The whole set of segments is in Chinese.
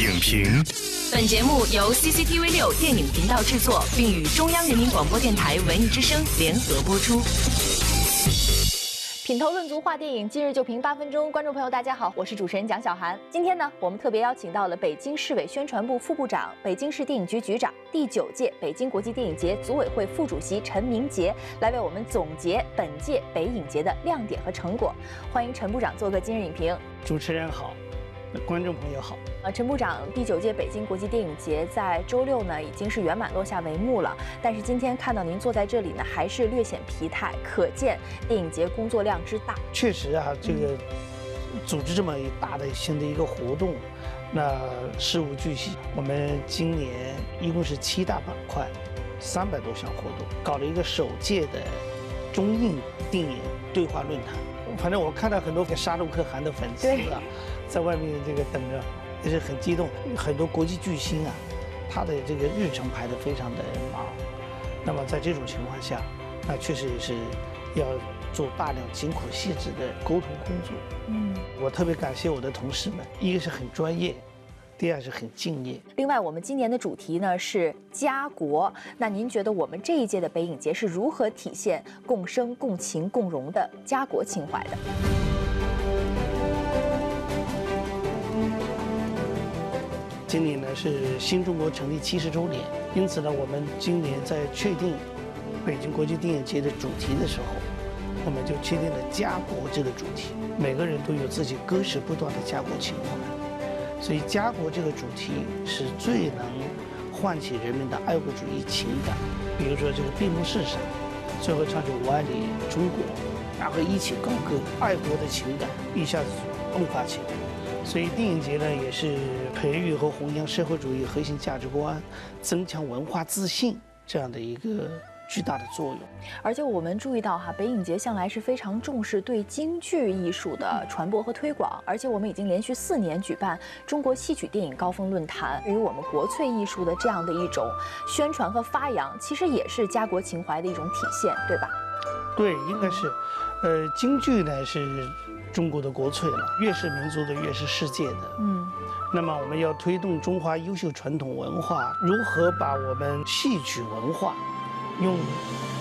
影评。本节目由 CCTV 六电影频道制作，并与中央人民广播电台文艺之声联合播出。品头论足话电影，今日就评八分钟。观众朋友，大家好，我是主持人蒋小涵。今天呢，我们特别邀请到了北京市委宣传部副部长、北京市电影局局长、第九届北京国际电影节组委会副主席陈明杰，来为我们总结本届北影节的亮点和成果。欢迎陈部长做个今日影评。主持人好。观众朋友好，呃，陈部长，第九届北京国际电影节在周六呢已经是圆满落下帷幕了。但是今天看到您坐在这里呢，还是略显疲态，可见电影节工作量之大。确实啊，这个组织这么大的新的一个活动，那事无巨细。我们今年一共是七大板块，三百多项活动，搞了一个首届的中印电影对话论坛。反正我看到很多杀戮可汗的粉丝啊。在外面这个等着也是很激动，很多国际巨星啊，他的这个日程排得非常的忙。那么在这种情况下，那确实也是要做大量辛苦细致的沟通工作。嗯，我特别感谢我的同事们，一个是很专业，第二是很敬业。另外，我们今年的主题呢是家国。那您觉得我们这一届的北影节是如何体现共生、共情、共荣的家国情怀的？今年呢是新中国成立七十周年，因此呢，我们今年在确定北京国际电影节的主题的时候，我们就确定了家国这个主题。每个人都有自己割舍不断的家国情怀，所以家国这个主题是最能唤起人们的爱国主义情感。比如说这个闭幕式上，最后唱着五万里中国，然后一起高歌爱国的情感，一下子迸发起来。所以电影节呢，也是培育和弘扬社会主义核心价值观，增强文化自信这样的一个巨大的作用。而且我们注意到哈，北影节向来是非常重视对京剧艺术的传播和推广，而且我们已经连续四年举办中国戏曲电影高峰论坛，对于我们国粹艺术的这样的一种宣传和发扬，其实也是家国情怀的一种体现，对吧？对，应该是，呃，京剧呢是。中国的国粹了，越是民族的，越是世界的。嗯，那么我们要推动中华优秀传统文化，如何把我们戏曲文化用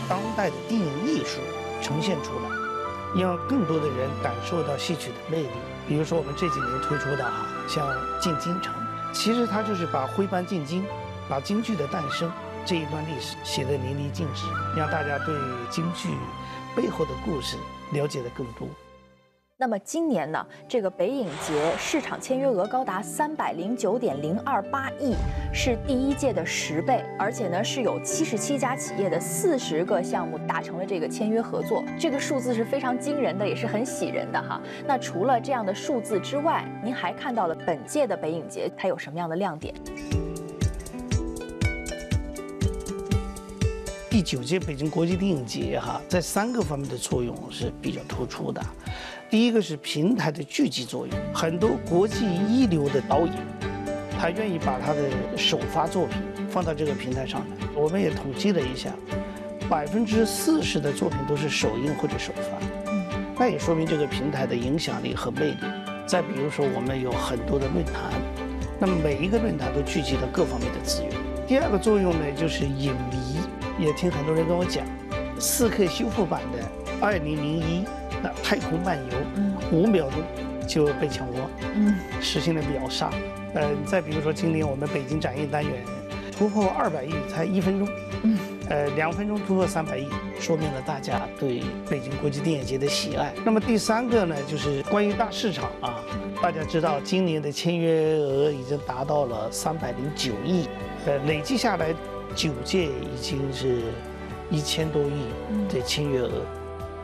当代的电影艺术呈现出来，让更多的人感受到戏曲的魅力。比如说我们这几年推出的哈，像《进京城》，其实它就是把徽班进京，把京剧的诞生这一段历史写得淋漓尽致，让大家对京剧背后的故事了解的更多。那么今年呢，这个北影节市场签约额高达三百零九点零二八亿，是第一届的十倍，而且呢是有七十七家企业的四十个项目达成了这个签约合作，这个数字是非常惊人的，也是很喜人的哈。那除了这样的数字之外，您还看到了本届的北影节它有什么样的亮点？第九届北京国际电影节哈，在三个方面的作用是比较突出的。第一个是平台的聚集作用，很多国际一流的导演，他愿意把他的首发作品放到这个平台上来。我们也统计了一下，百分之四十的作品都是首映或者首发，那也说明这个平台的影响力和魅力。再比如说，我们有很多的论坛，那么每一个论坛都聚集了各方面的资源。第二个作用呢，就是影迷，也听很多人跟我讲，四 K 修复版的二零零一。那太空漫游，五秒钟就被抢光，嗯，实现了秒杀。嗯，再比如说今年我们北京展映单元突破二百亿才一分钟，嗯，呃，两分钟突破三百亿，说明了大家对北京国际电影节的喜爱。那么第三个呢，就是关于大市场啊，大家知道今年的签约额已经达到了三百零九亿，呃，累计下来九届已经是一千多亿的签约额。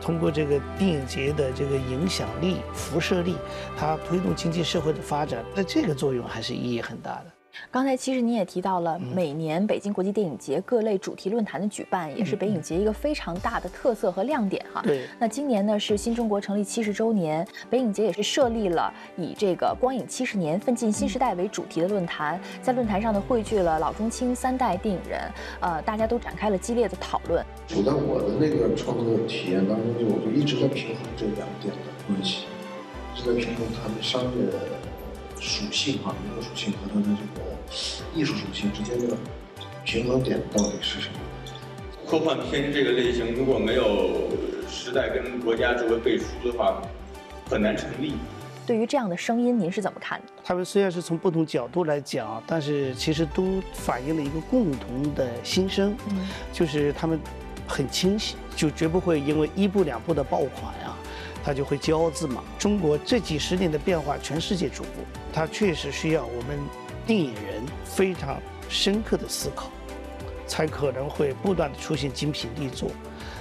通过这个电影节的这个影响力、辐射力，它推动经济社会的发展，那这个作用还是意义很大的。刚才其实您也提到了，每年北京国际电影节各类主题论坛的举办，也是北影节一个非常大的特色和亮点哈。对。那今年呢是新中国成立七十周年，北影节也是设立了以这个“光影七十年，奋进新时代”为主题的论坛，在论坛上呢汇聚了老中青三代电影人，呃，大家都展开了激烈的讨论。处在我的那个创作体验当中，就我就一直在平衡这两点的关系，一直在平衡他们商业。属性哈，人物属性和它的这个艺术属性之间的平衡点到底是什么？科幻片这个类型如果没有时代跟国家作为背书的话，很难成立。对于这样的声音，您是怎么看的？他们虽然是从不同角度来讲，但是其实都反映了一个共同的心声，就是他们很清晰，就绝不会因为一部两部的爆款啊，他就会骄傲自满。中国这几十年的变化，全世界瞩目，它确实需要我们电影人非常深刻的思考，才可能会不断的出现精品力作。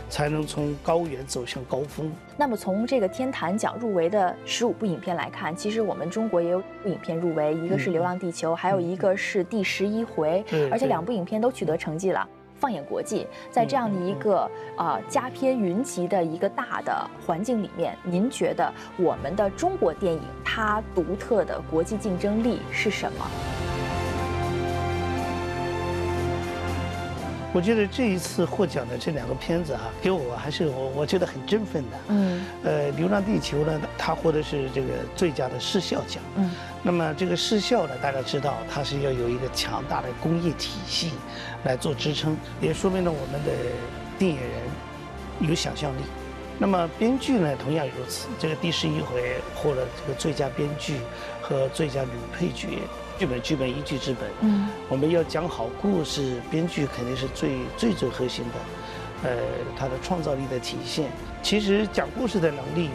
才能从高原走向高峰。那么从这个天坛奖入围的十五部影片来看，其实我们中国也有部影片入围，一个是《流浪地球》，还有一个是《第十一回》，而且两部影片都取得成绩了。放眼国际，在这样的一个啊佳片云集的一个大的环境里面，您觉得我们的中国电影它独特的国际竞争力是什么？我觉得这一次获奖的这两个片子啊，给我还是我我觉得很振奋的。嗯，呃，《流浪地球》呢，它获得是这个最佳的视效奖。嗯，那么这个视效呢，大家知道它是要有一个强大的工业体系来做支撑，也说明了我们的电影人有想象力。那么编剧呢，同样如此。这个第十一回获了这个最佳编剧和最佳女配角。剧本剧本一剧之本，嗯，我们要讲好故事，编剧肯定是最最最核心的，呃，他的创造力的体现。其实讲故事的能力，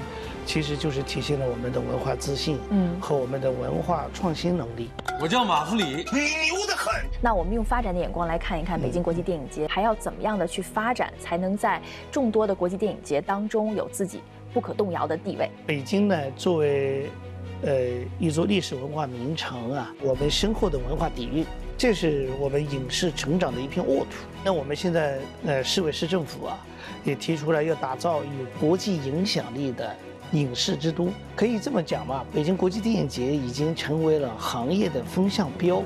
其实就是体现了我们的文化自信，嗯，和我们的文化创新能力。我叫马弗里，你牛得很。那我们用发展的眼光来看一看北京国际电影节，还要怎么样的去发展，才能在众多的国际电影节当中有自己不可动摇的地位？北京呢，作为。呃，一座历史文化名城啊，我们深厚的文化底蕴，这是我们影视成长的一片沃土。那我们现在，呃，市委市政府啊，也提出来要打造有国际影响力的影视之都。可以这么讲嘛，北京国际电影节已经成为了行业的风向标，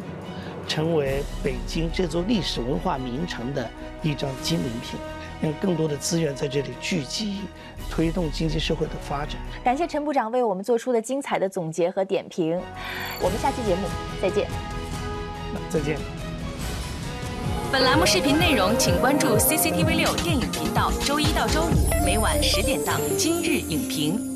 成为北京这座历史文化名城的一张金名片。让更多的资源在这里聚集，推动经济社会的发展。感谢陈部长为我们做出的精彩的总结和点评。我们下期节目再见。再见。本栏目视频内容，请关注 CCTV 六电影频道，周一到周五每晚十点档《今日影评》。